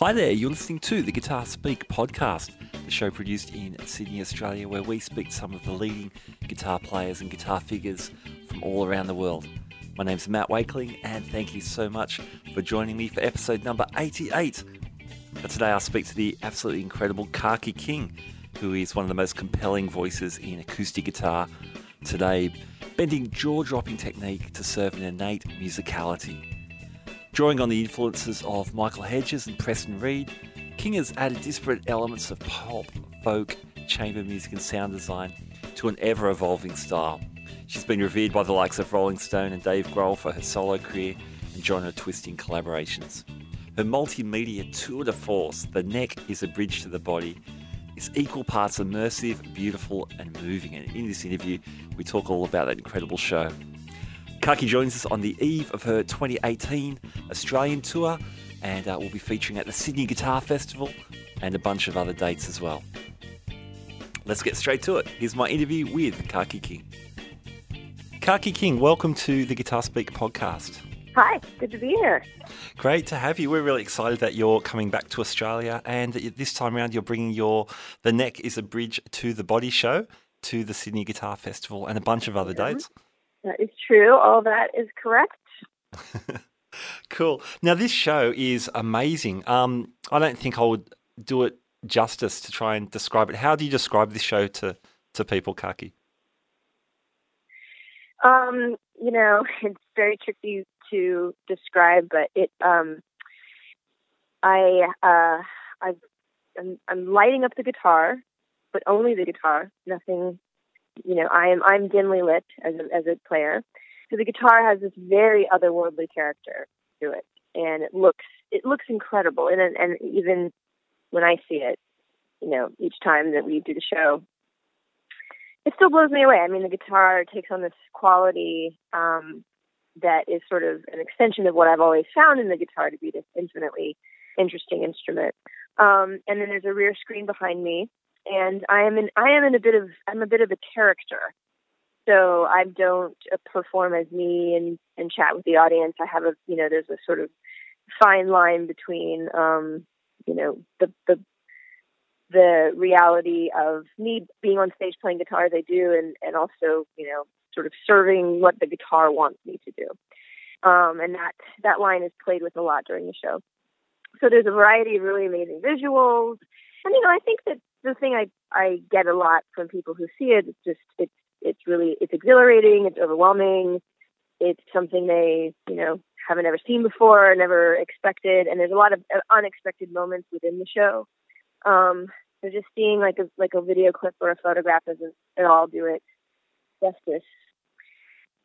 Hi there, you're listening to the Guitar Speak podcast, the show produced in Sydney, Australia, where we speak to some of the leading guitar players and guitar figures from all around the world. My name's Matt Wakeling, and thank you so much for joining me for episode number 88. But today I'll speak to the absolutely incredible Kaki King, who is one of the most compelling voices in acoustic guitar today, bending jaw dropping technique to serve an innate musicality. Drawing on the influences of Michael Hedges and Preston Reed, King has added disparate elements of pop, folk, chamber music, and sound design to an ever evolving style. She's been revered by the likes of Rolling Stone and Dave Grohl for her solo career and genre twisting collaborations. Her multimedia tour de force, The Neck is a Bridge to the Body, is equal parts immersive, beautiful, and moving. And in this interview, we talk all about that incredible show. Kaki joins us on the eve of her 2018 Australian tour, and uh, we'll be featuring at the Sydney Guitar Festival and a bunch of other dates as well. Let's get straight to it. Here's my interview with Kaki King. Kaki King, welcome to the Guitar Speak podcast. Hi, good to be here. Great to have you. We're really excited that you're coming back to Australia, and this time around, you're bringing your "The Neck Is a Bridge to the Body" show to the Sydney Guitar Festival and a bunch of other yeah. dates. That is true. All that is correct. cool. Now, this show is amazing. Um, I don't think I would do it justice to try and describe it. How do you describe this show to, to people, Kaki? Um, you know, it's very tricky to describe, but it, um, I, uh, i I'm, I'm lighting up the guitar, but only the guitar, nothing you know, I am I'm dimly lit as a, as a player. So the guitar has this very otherworldly character to it, and it looks it looks incredible. And and even when I see it, you know, each time that we do the show, it still blows me away. I mean, the guitar takes on this quality um, that is sort of an extension of what I've always found in the guitar to be this infinitely interesting instrument. Um, and then there's a rear screen behind me and I am in I am in a bit of I'm a bit of a character. So I don't uh, perform as me and and chat with the audience. I have a you know there's a sort of fine line between um, you know the the the reality of me being on stage playing guitar as I do, and and also you know sort of serving what the guitar wants me to do. Um, and that that line is played with a lot during the show. So there's a variety of really amazing visuals, and you know I think that the thing I I get a lot from people who see it. It's just it's it's really it's exhilarating. It's overwhelming. It's something they you know haven't ever seen before, never expected, and there's a lot of uh, unexpected moments within the show. Um, so just seeing like a like a video clip or a photograph doesn't at all do it justice.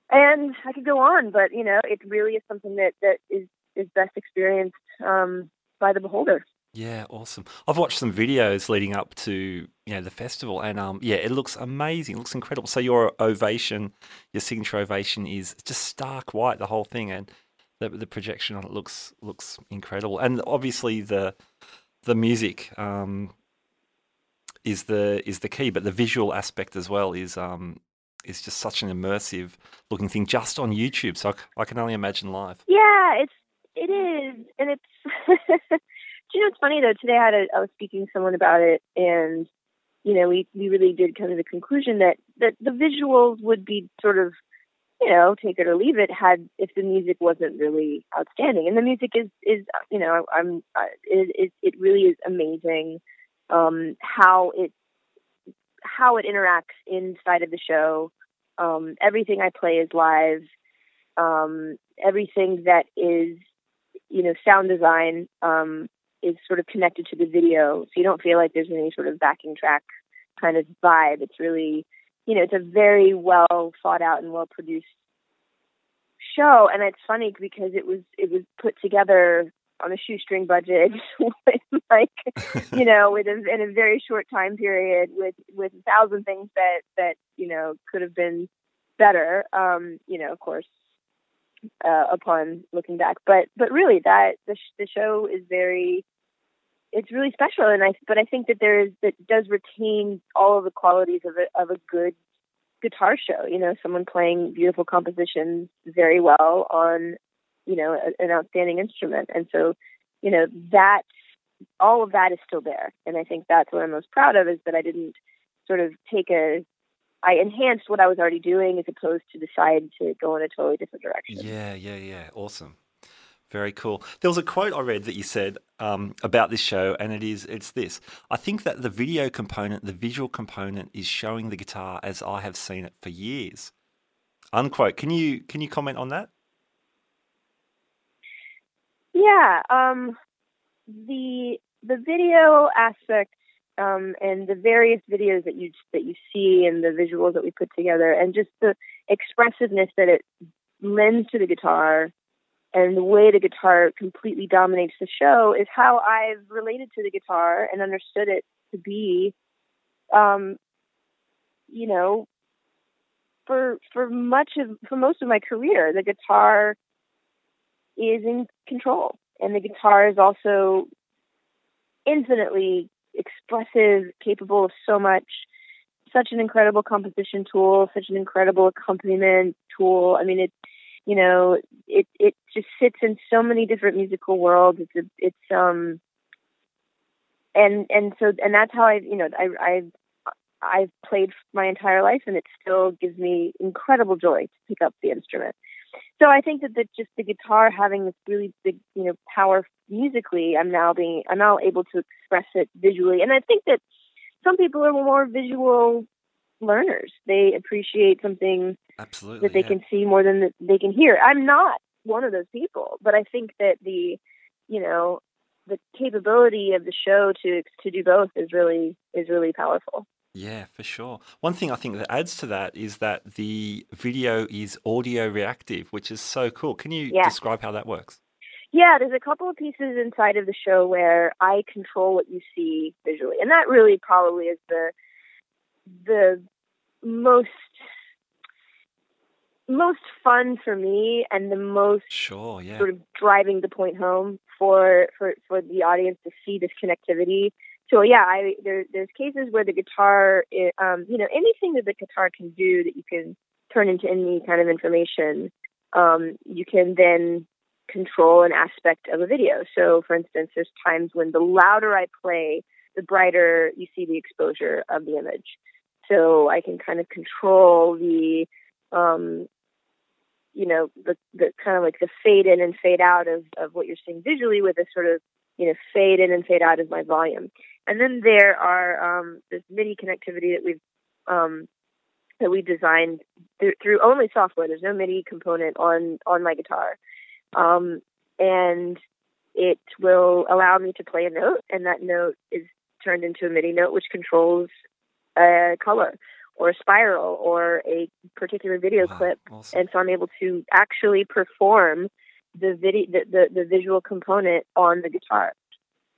And I could go on, but you know, it really is something that that is is best experienced um, by the beholder. Yeah, awesome. I've watched some videos leading up to you know the festival, and um, yeah, it looks amazing. It looks incredible. So your ovation, your signature ovation, is just stark white, the whole thing, and the, the projection on it looks looks incredible. And obviously the the music um, is the is the key, but the visual aspect as well is um, is just such an immersive looking thing just on YouTube. So I, I can only imagine live. Yeah, it's it is, and it's. you know, it's funny though. Today I had a, I was speaking to someone about it, and you know, we we really did come to the conclusion that that the visuals would be sort of, you know, take it or leave it. Had if the music wasn't really outstanding, and the music is is you know, I'm it it, it really is amazing um, how it how it interacts inside of the show. Um, everything I play is live. Um, everything that is, you know, sound design um, is sort of connected to the video, so you don't feel like there's any sort of backing track kind of vibe. It's really, you know, it's a very well thought out and well produced show, and it's funny because it was it was put together on a shoestring budget with like you know with a, in a very short time period with with a thousand things that that you know could have been better um you know of course uh, upon looking back but but really that the, sh- the show is very it's really special, and I but I think that there is that does retain all of the qualities of a of a good guitar show. You know, someone playing beautiful compositions very well on you know a, an outstanding instrument, and so you know that all of that is still there, and I think that's what I'm most proud of is that I didn't sort of take a I enhanced what I was already doing as opposed to decide to go in a totally different direction. Yeah, yeah, yeah. Awesome. Very cool. There was a quote I read that you said um, about this show, and it is it's this. I think that the video component, the visual component, is showing the guitar as I have seen it for years. Unquote. Can you can you comment on that? Yeah. Um, the the video aspect um, and the various videos that you that you see and the visuals that we put together, and just the expressiveness that it lends to the guitar, and the way the guitar completely dominates the show is how I've related to the guitar and understood it to be, um, you know, for for much of for most of my career, the guitar is in control, and the guitar is also infinitely expressive, capable of so much, such an incredible composition tool, such an incredible accompaniment tool. I mean, it, you know, it it just sits in so many different musical worlds. It's a, it's um, and and so and that's how I, you know, I I've I've played my entire life, and it still gives me incredible joy to pick up the instrument. So I think that the, just the guitar having this really big, you know, power musically, I'm now being, I'm now able to express it visually. And I think that some people are more visual learners. They appreciate something Absolutely, that they yeah. can see more than they can hear. I'm not one of those people, but I think that the, you know, the capability of the show to to do both is really is really powerful. Yeah, for sure. One thing I think that adds to that is that the video is audio reactive, which is so cool. Can you Yeah. describe how that works? Yeah, there's a couple of pieces inside of the show where I control what you see visually, and that really probably is the the most most fun for me and the most Sure, yeah. sort of driving the point home for for for the audience to see this connectivity. So yeah, I there there's cases where the guitar, um, you know, anything that the guitar can do that you can turn into any kind of information, um, you can then control an aspect of a video. So for instance, there's times when the louder I play, the brighter you see the exposure of the image. So I can kind of control the um, you know, the, the kind of like the fade in and fade out of, of what you're seeing visually with a sort of, you know, fade in and fade out of my volume. And then there are um, this MIDI connectivity that we've um, that we designed through, through only software. There's no MIDI component on on my guitar, um, and it will allow me to play a note, and that note is turned into a MIDI note, which controls a color or a spiral or a particular video Wow, clip awesome. and so I'm able to actually perform the video, the, the, the visual component on the guitar.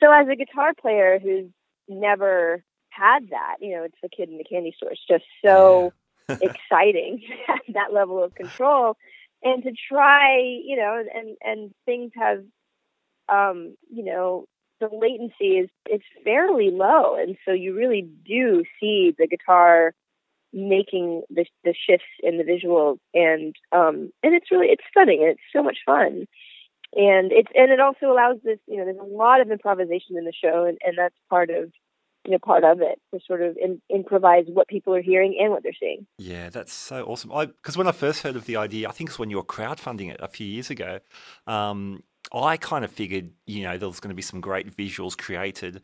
So as a guitar player who's never had that, you know, it's the kid in the candy store. It's just so Yeah. exciting that level of control and to try, you know, and and things have, um, you know, the latency is it's fairly low, and so you really do see the guitar making the the shifts in the visuals and um and it's really it's stunning and it's so much fun and it's and it also allows this you know there's a lot of improvisation in the show and and that's part of you know part of it to sort of in, improvise what people are hearing and what they're seeing Yeah, that's so awesome. I because when I first heard of the idea, I think it's when you were crowdfunding it a few years ago. Um, I kind of figured, you know, there was going to be some great visuals created,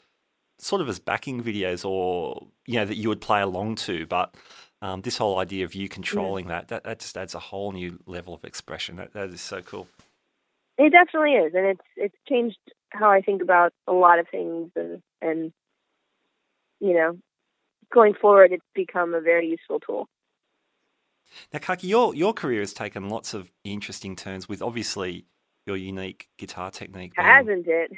sort of as backing videos, or you know, that you would play along to. But um, this whole idea of you controlling that, that that just adds a whole new level of expression. That that is so cool. it definitely is and it's it's changed how i think about a lot of things and and you know going forward it's become a very useful tool Now, Kaki, your your career has taken lots of interesting turns with obviously your unique guitar technique. hasn't it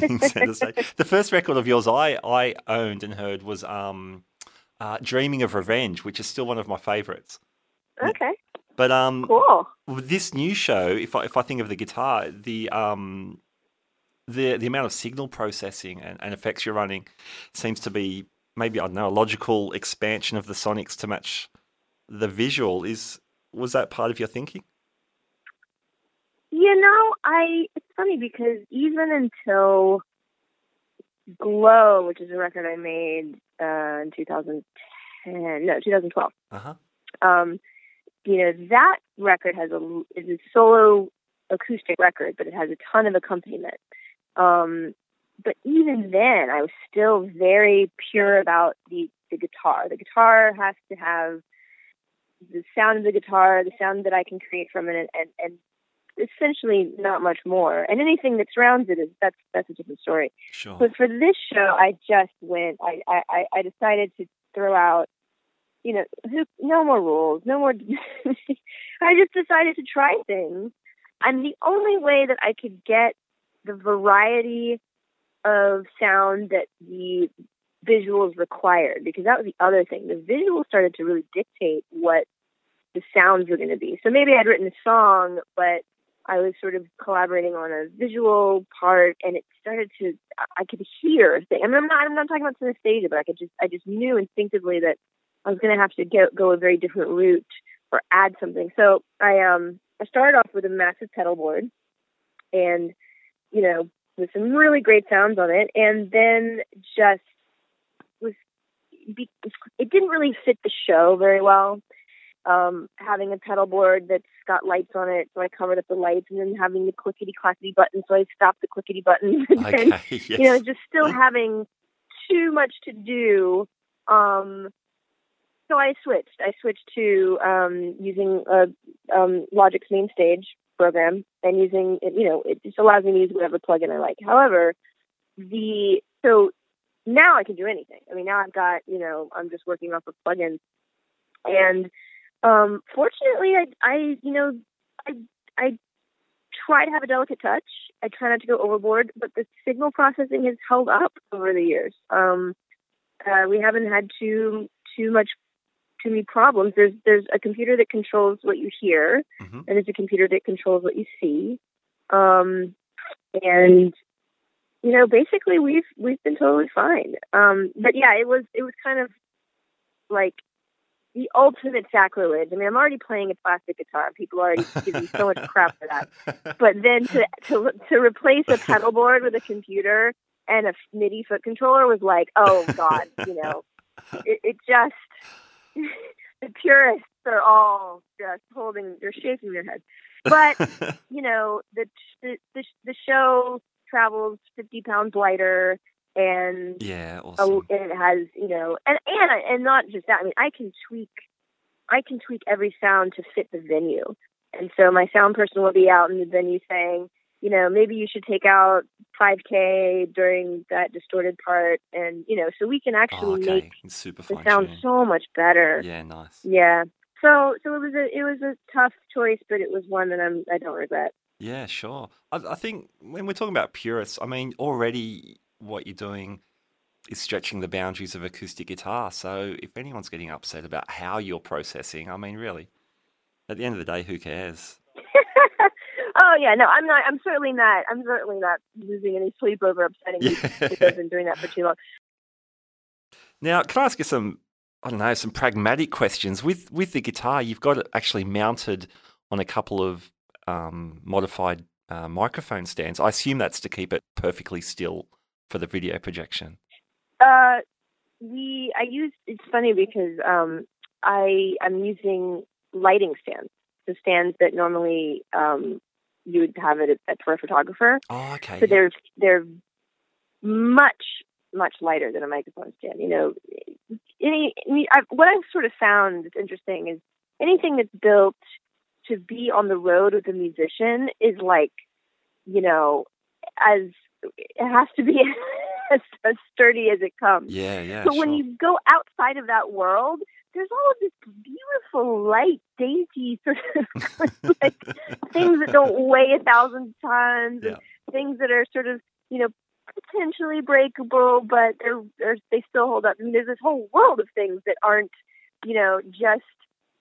being centre stage. The first record of yours I, I owned and heard was um, uh, Dreaming of Revenge, which is still one of my favourites. okay But um, cool this new show, if I, if I think of the guitar, the um, the the amount of signal processing and, and effects you're running seems to be maybe I don't know a logical expansion of the sonics to match the visual. Is was that part of your thinking? You know, I it's funny because even until Glow, which is a record I made uh, in 2010, no, 2012. Uh-huh. Um, you know, that record has a is a solo acoustic record, but it has a ton of accompaniment. Um, but even then, I was still very pure about the the guitar. The guitar has to have the sound of the guitar, the sound that I can create from it, and and essentially not much more. And anything that surrounds it is that's that's a different story. Sure. But for this show, I just went. I I I decided to throw out. You know, no more rules, no more. I just decided to try things, and the only way that I could get the variety of sound that the visuals required, because that was the other thing. The visuals started to really dictate what the sounds were going to be. So maybe I'd written a song, but I was sort of collaborating on a visual part, and it started to. I could hear things. I mean, I'm not. I'm not talking about synesthesia, but I could just. I just knew instinctively that I was going to have to go, go a very different route or add something. So I um I started off with a massive pedal board, and you know, with some really great sounds on it, and then just was. It didn't really fit the show very well um, having a pedal board that's got lights on it, so I covered up the lights, and then having the clickety clackety button, so I stopped the clickety button. and Okay. then, yes. you know, just still having too much to do. Um, so I switched. I switched to um, using a um, Logic's MainStage program and using, it, you know, it just allows me to use whatever plugin I like. However, the so now I can do anything. I mean, now I've got, you know, I'm just working off of plugins, and um, fortunately, I, I, you know, I, I try to have a delicate touch. I try not to go overboard, but the signal processing has held up over the years. Um, uh, we haven't had too too much too many problems. There's there's a computer that controls what you hear, Mhm. and there's a computer that controls what you see. Um, and you know, basically, we've we've been totally fine. Um, but yeah, it was it was kind of like the ultimate sacrilege. I mean, I'm already playing a plastic guitar. People already give me so much crap for that. But then to to to replace a pedal board with a computer and a MIDI foot controller was like, oh god, you know, it, it just the purists are all just holding, they're shaking their heads. But you know, the the the, the show travels 50 pounds lighter and yeah, a, and it has you know and and and not just that i mean i can tweak i can tweak every sound to fit the venue and so my sound person will be out in the venue saying you know maybe you should take out 5k during that distorted part and you know so we can Oh, actually okay. make It's super the sound tune. so much better Yeah, nice. yeah so so it was a it was a tough choice but it was one that i'm i don't regret Yeah, sure. I, I think when we're talking about purists, I mean, already what you're doing is stretching the boundaries of acoustic guitar. So if anyone's getting upset about how you're processing, I mean, really, at the end of the day, who cares? oh yeah, no, I'm not. I'm certainly not. I'm certainly not losing any sleep over upsetting people because I've been doing that for too long. Now, can I ask you some, I don't know, some pragmatic questions? With with the guitar, you've got it actually mounted on a couple of um, modified uh, microphone stands. I assume that's to keep it perfectly still for the video projection. Uh, we I use. It's funny because um, I I'm using lighting stands, the stands that normally um, you would have it at, for a photographer. Oh, okay. So they're they're much much lighter than a microphone stand. You know, any, any I, what I've sort of found that's interesting is anything that's built to be on the road with a musician is like, you know, as it has to be as, as sturdy as it comes. yeah, yeah. But when you go outside of that world, there's all of this beautiful, light, dainty sort of like things that don't weigh a thousand tons, Yeah. and things that are sort of, you know, potentially breakable, but they're, they're they still hold up. I mean, there's this whole world of things that aren't, you know, just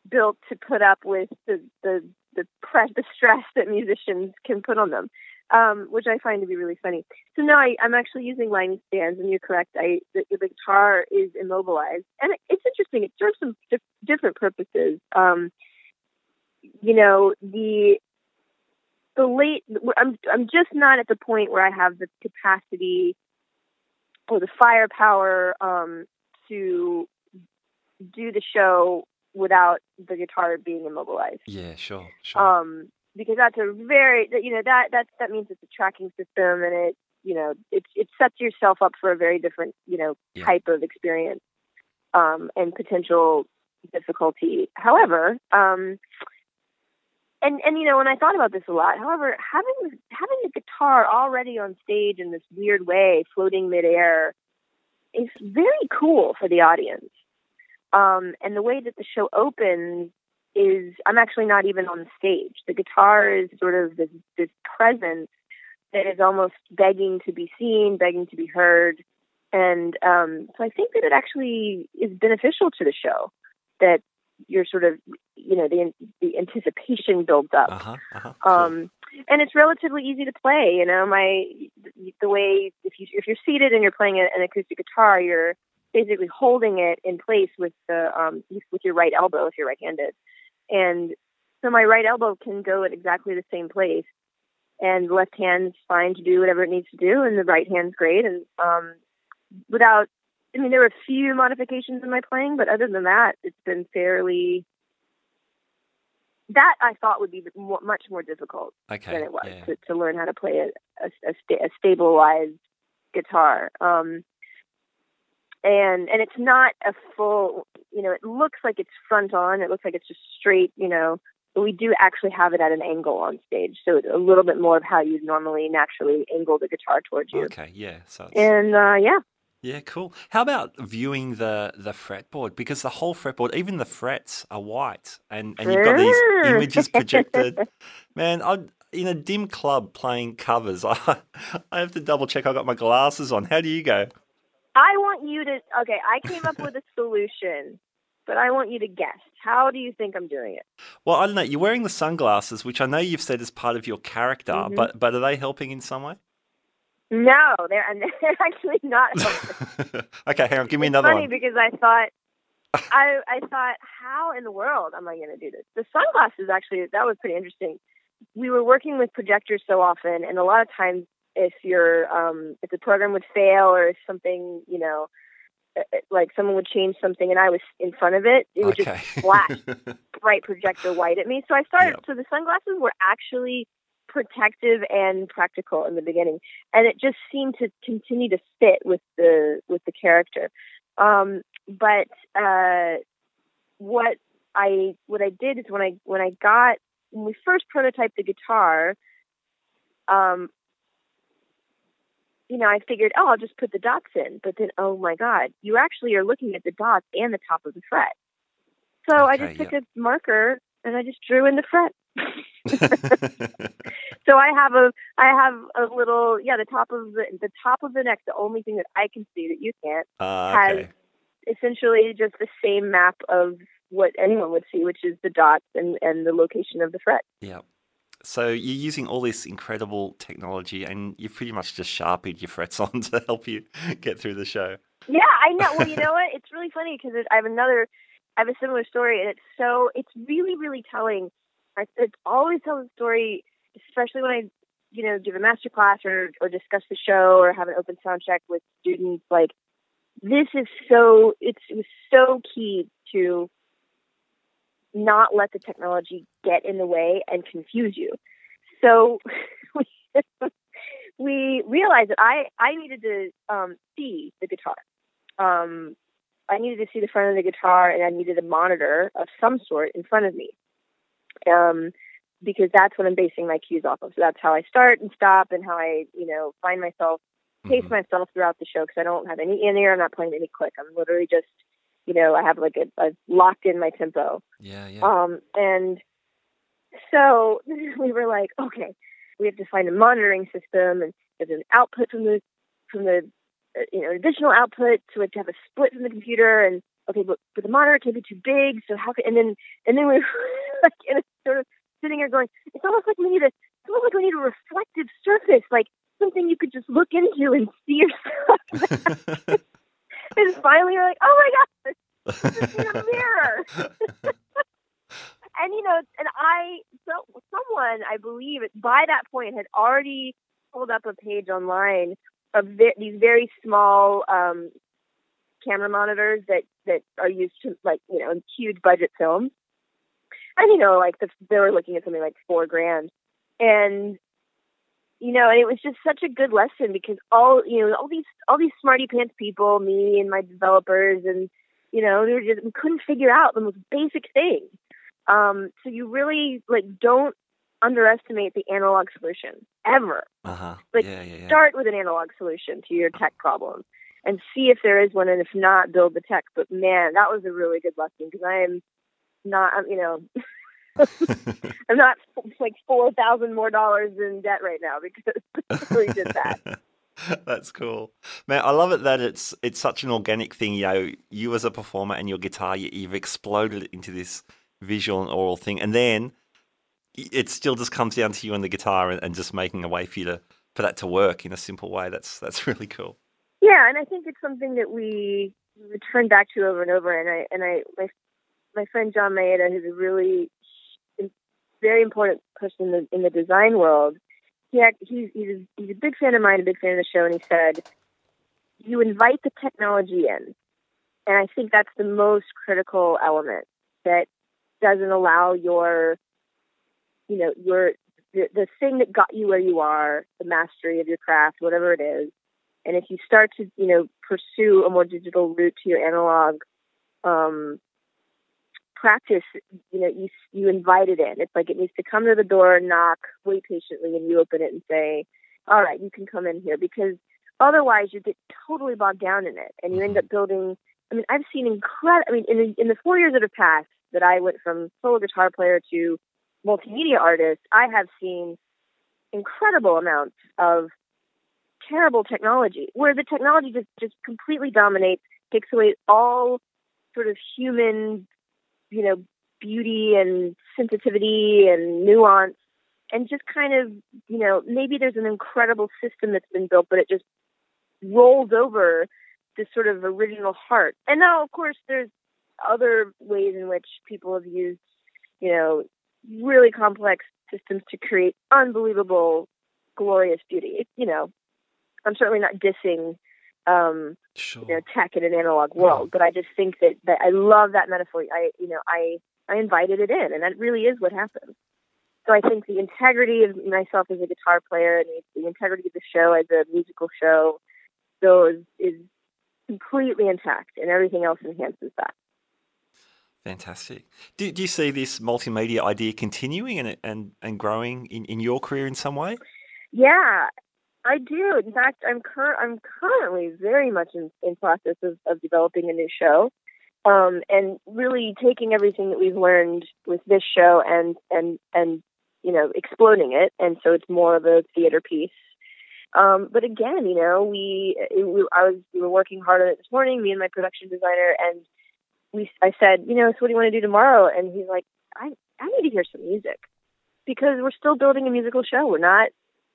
built to put up with the the the press, the stress that musicians can put on them, um, which I find to be really funny. So now I, I'm actually using lighting stands, and you're correct. I the, the guitar is immobilized, and it, it's interesting. It serves some dif- different purposes. Um, you know, the the late. I'm I'm just not at the point where I have the capacity or the firepower um, to do the show without the guitar being immobilized. Yeah, sure, sure. Um, because that's a very you know that that that means it's a tracking system and it you know it it sets yourself up for a very different you know Yeah. type of experience um, and potential difficulty. However, um, and and you know when I thought about this a lot. However, having having the guitar already on stage in this weird way, floating midair, is very cool for the audience. Um, and the way that the show opens is I'm actually not even on the stage. The guitar is sort of this this presence that is almost begging to be seen, begging to be heard. And um, so I think that it actually is beneficial to the show that you're sort of, you know, the the anticipation builds up. Uh huh. Uh huh. Um, and it's relatively easy to play. You know, my the way if you if you're seated and you're playing an acoustic guitar, you're basically holding it in place with the um, with your right elbow if you're right-handed, and so my right elbow can go at exactly the same place, and the left hand's fine to do whatever it needs to do, and the right hand's great, and um, without. I mean, there were a few modifications in my playing, but other than that, it's been fairly. That I thought would be much more difficult okay. than it was yeah. to, to learn how to play a, a, a, sta- a stabilized guitar. Um, and and it's not a full, you know, it looks like it's front on. It looks like it's just straight, you know. But we do actually have it at an angle on stage, so it's a little bit more of how you'd normally naturally angle the guitar towards you. Okay. Yeah. So. It's... And uh, yeah, Yeah, cool. How about viewing the the fretboard? Because the whole fretboard, even the frets, are white, and and you've got these images projected. Man, I in a dim club playing covers. I I have to double check. I got my glasses on. How do you go? I want you to. Okay, I came up with a solution, but I want you to guess. How do you think I'm doing it? Well, I don't know. You're wearing the sunglasses, which I know you've said is part of your character, Mhm. but but are they helping in some way? No, they're and they're actually not. okay, hang on. Give me it's another funny one. because I thought I I thought how in the world am I going to do this? The sunglasses actually that was pretty interesting. We were working with projectors so often, and a lot of times if your um if the program would fail or if something you know uh, uh, like someone would change something and I was in front of it, it would okay. just flash bright projector white at me. So I started. Yep. So the sunglasses were actually protective and practical in the beginning, and it just seemed to continue to fit with the with the character. Um, but uh, what I what I did is when I when I got when we first prototyped the guitar, um, you know, I figured, oh, I'll just put the dots in. But then, oh my God, you actually are looking at the dots and the top of the fret. So I just took a marker and I just drew in the fret. so I have a I have a little yeah the top of the the top of the neck the only thing that I can see that you can't Ah, has essentially just the same map of what anyone would see which is the dots and and the location of the fret. Yeah. So you're using all this incredible technology, and you've pretty much just sharpied your frets on to help you get through the show. Yeah, I know. Well, you know what? It's really funny because I have another, I have a similar story, and it's so, it's really, really telling. I, it always tells a story, especially when I, you know, give a master class or or discuss the show or have an open sound check with students. Like, this is so, it's it was so key to not let the technology get in the way and confuse you. So we, we realized that I I needed to um, see the guitar. Um, I needed to see the front of the guitar, and I needed a monitor of some sort in front of me, um, because that's what I'm basing my cues off of. So that's how I start and stop, and how I you know find myself, pace Mhm. myself throughout the show because I don't have any in ear. I'm not playing any click. I'm literally just you know I have like a, a locked in my tempo. Yeah, yeah. Um, and so we were like, okay, we have to find a monitoring system, and there's an output from the from the uh, you know additional output, so we have to have a split from the computer, and okay, but but the monitor can't be too big, so how can and then and then we were like in a sort of sitting here going, it's almost like we need a it's almost like we need a reflective surface, like something you could just look into and see yourself. and finally, you're like, oh my god, this is a mirror and you know, and I so someone I believe by that point had already pulled up a page online of these very small um, camera monitors that that are used to like you know in huge budget films. And you know, like the, they were looking at something like four grand, and you know, and it was just such a good lesson because all you know all these all these smarty pants people, me and my developers, and you know, they were just we couldn't figure out the most basic thing. Um, so you really like don't underestimate the analog solution ever. Uh-huh. Like yeah, yeah, yeah. start with an analog solution to your tech problem and see if there is one, and if not, build the tech. But man, that was a really good lesson because I am not, you know, I'm not like four thousand more dollars in debt right now because we did that. That's cool, man. I love it that it's it's such an organic thing. You know, you as a performer and your guitar, you, you've exploded into this visual and aural thing, and then it still just comes down to you and the guitar and, and just making a way for you to for that to work in a simple way. That's that's really cool. Yeah, and I think it's something that we return back to over and over. And I and I my my friend John Maeda, who's a really very important person in the, in the design world, he had, he's he's a, he's a big fan of mine, a big fan of the show, and he said, "You invite the technology in." And I think that's the most critical element that doesn't allow your you know your the, the thing that got you where you are the mastery of your craft whatever it is and if you start to you know pursue a more digital route to your analog um, practice you know you you invite it in. It's like it needs to come to the door knock wait patiently and you open it and say all right you can come in here. Because otherwise you get totally bogged down in it and you end mm-hmm. up building i mean i've seen incredible i mean in the, in the four years that have passed that i went from solo guitar player to multimedia artist, I have seen incredible amounts of terrible technology where the technology just, just completely dominates, takes away all sort of human, you know, beauty and sensitivity and nuance and just kind of, you know, maybe there's an incredible system that's been built, but it just rolls over this sort of original heart. And now, of course, there's other ways in which people have used, you know, really complex systems to create unbelievable, glorious beauty. It, you know, I'm certainly not dissing, um, sure. you know, tech in an analog world, but I just think that, that I love that metaphor. I, you know, I, I invited it in, and that really is what happened. So I think the integrity of myself as a guitar player and the, integrity of the show as a musical show, so is, is completely intact, and everything else enhances that. Fantastic. Do, do you see this multimedia idea continuing and and, and growing in, in your career in some way? Yeah, I do. In fact, I'm cur- I'm currently very much in, in process of, of developing a new show, um, and really taking everything that we've learned with this show and and and you know exploding it, and so it's more of a theater piece. Um, but again, you know, we, we I was we were working hard on it this morning, me and my production designer, and we I said, you know, so what do you want to do tomorrow? And he's like, I I need to hear some music because we're still building a musical show. We're not,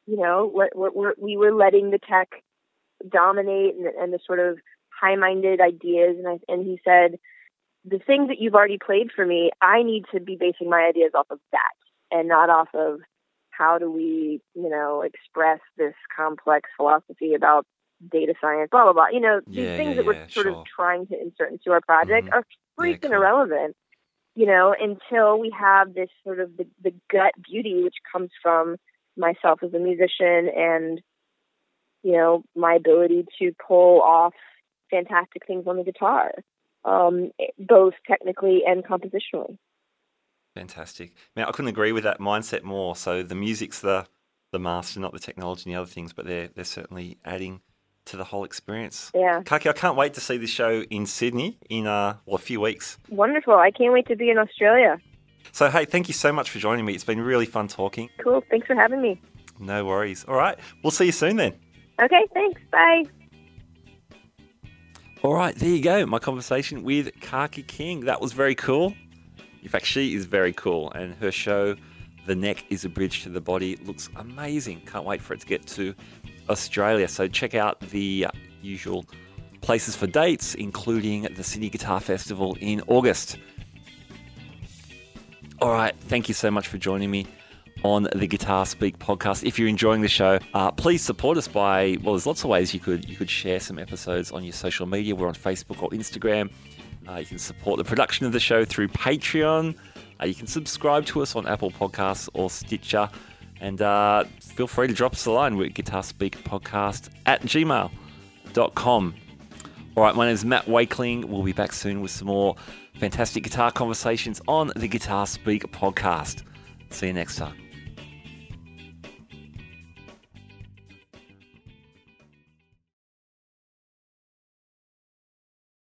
you know, we're, we're, we were letting the tech dominate and, and the sort of high-minded ideas. And I, and he said, the things that you've already played for me, I need to be basing my ideas off of that and not off of how do we, you know, express this complex philosophy about data science, blah blah blah. You know, these Yeah, things yeah, that we're yeah, sort sure. of trying to insert into our project Mhm. are freaking cool. irrelevant. You know, until we have this sort of the, the gut beauty which comes from myself as a musician and you know my ability to pull off fantastic things on the guitar, um, both technically and compositionally. Fantastic. Man, I couldn't agree with that mindset more. So the music's the the master, not the technology and the other things, but they're they're certainly adding to the whole experience. Yeah, Kaki, I can't wait to see this show in Sydney in uh, well, a few weeks. wonderful. I can't wait to be in Australia. So hey, thank you so much for joining me. It's been really fun talking. Cool. Thanks for having me. No worries. All right, we'll see you soon then. Okay. Thanks. Bye. All right, there you go. My conversation with Kaki King. That was very cool. In fact, she is very cool, and her show, The Neck is a Bridge to the Body, looks amazing. Can't wait for it to get to Australia. So check out the usual places for dates, including the Sydney Guitar Festival in August. All right, thank you so much for joining me on the Guitar Speak podcast. If you're enjoying the show, uh, please support us by well, there's lots of ways you could you could share some episodes on your social media. We're on Facebook or Instagram. Uh, you can support the production of the show through Patreon. Uh, you can subscribe to us on Apple Podcasts or Stitcher. And uh, feel free to drop us a line. We're at Guitar Speak Podcast at gmail.com. All right, my name is Matt Wakeling. We'll be back soon with some more fantastic guitar conversations on the Guitar Speak podcast. See you next time.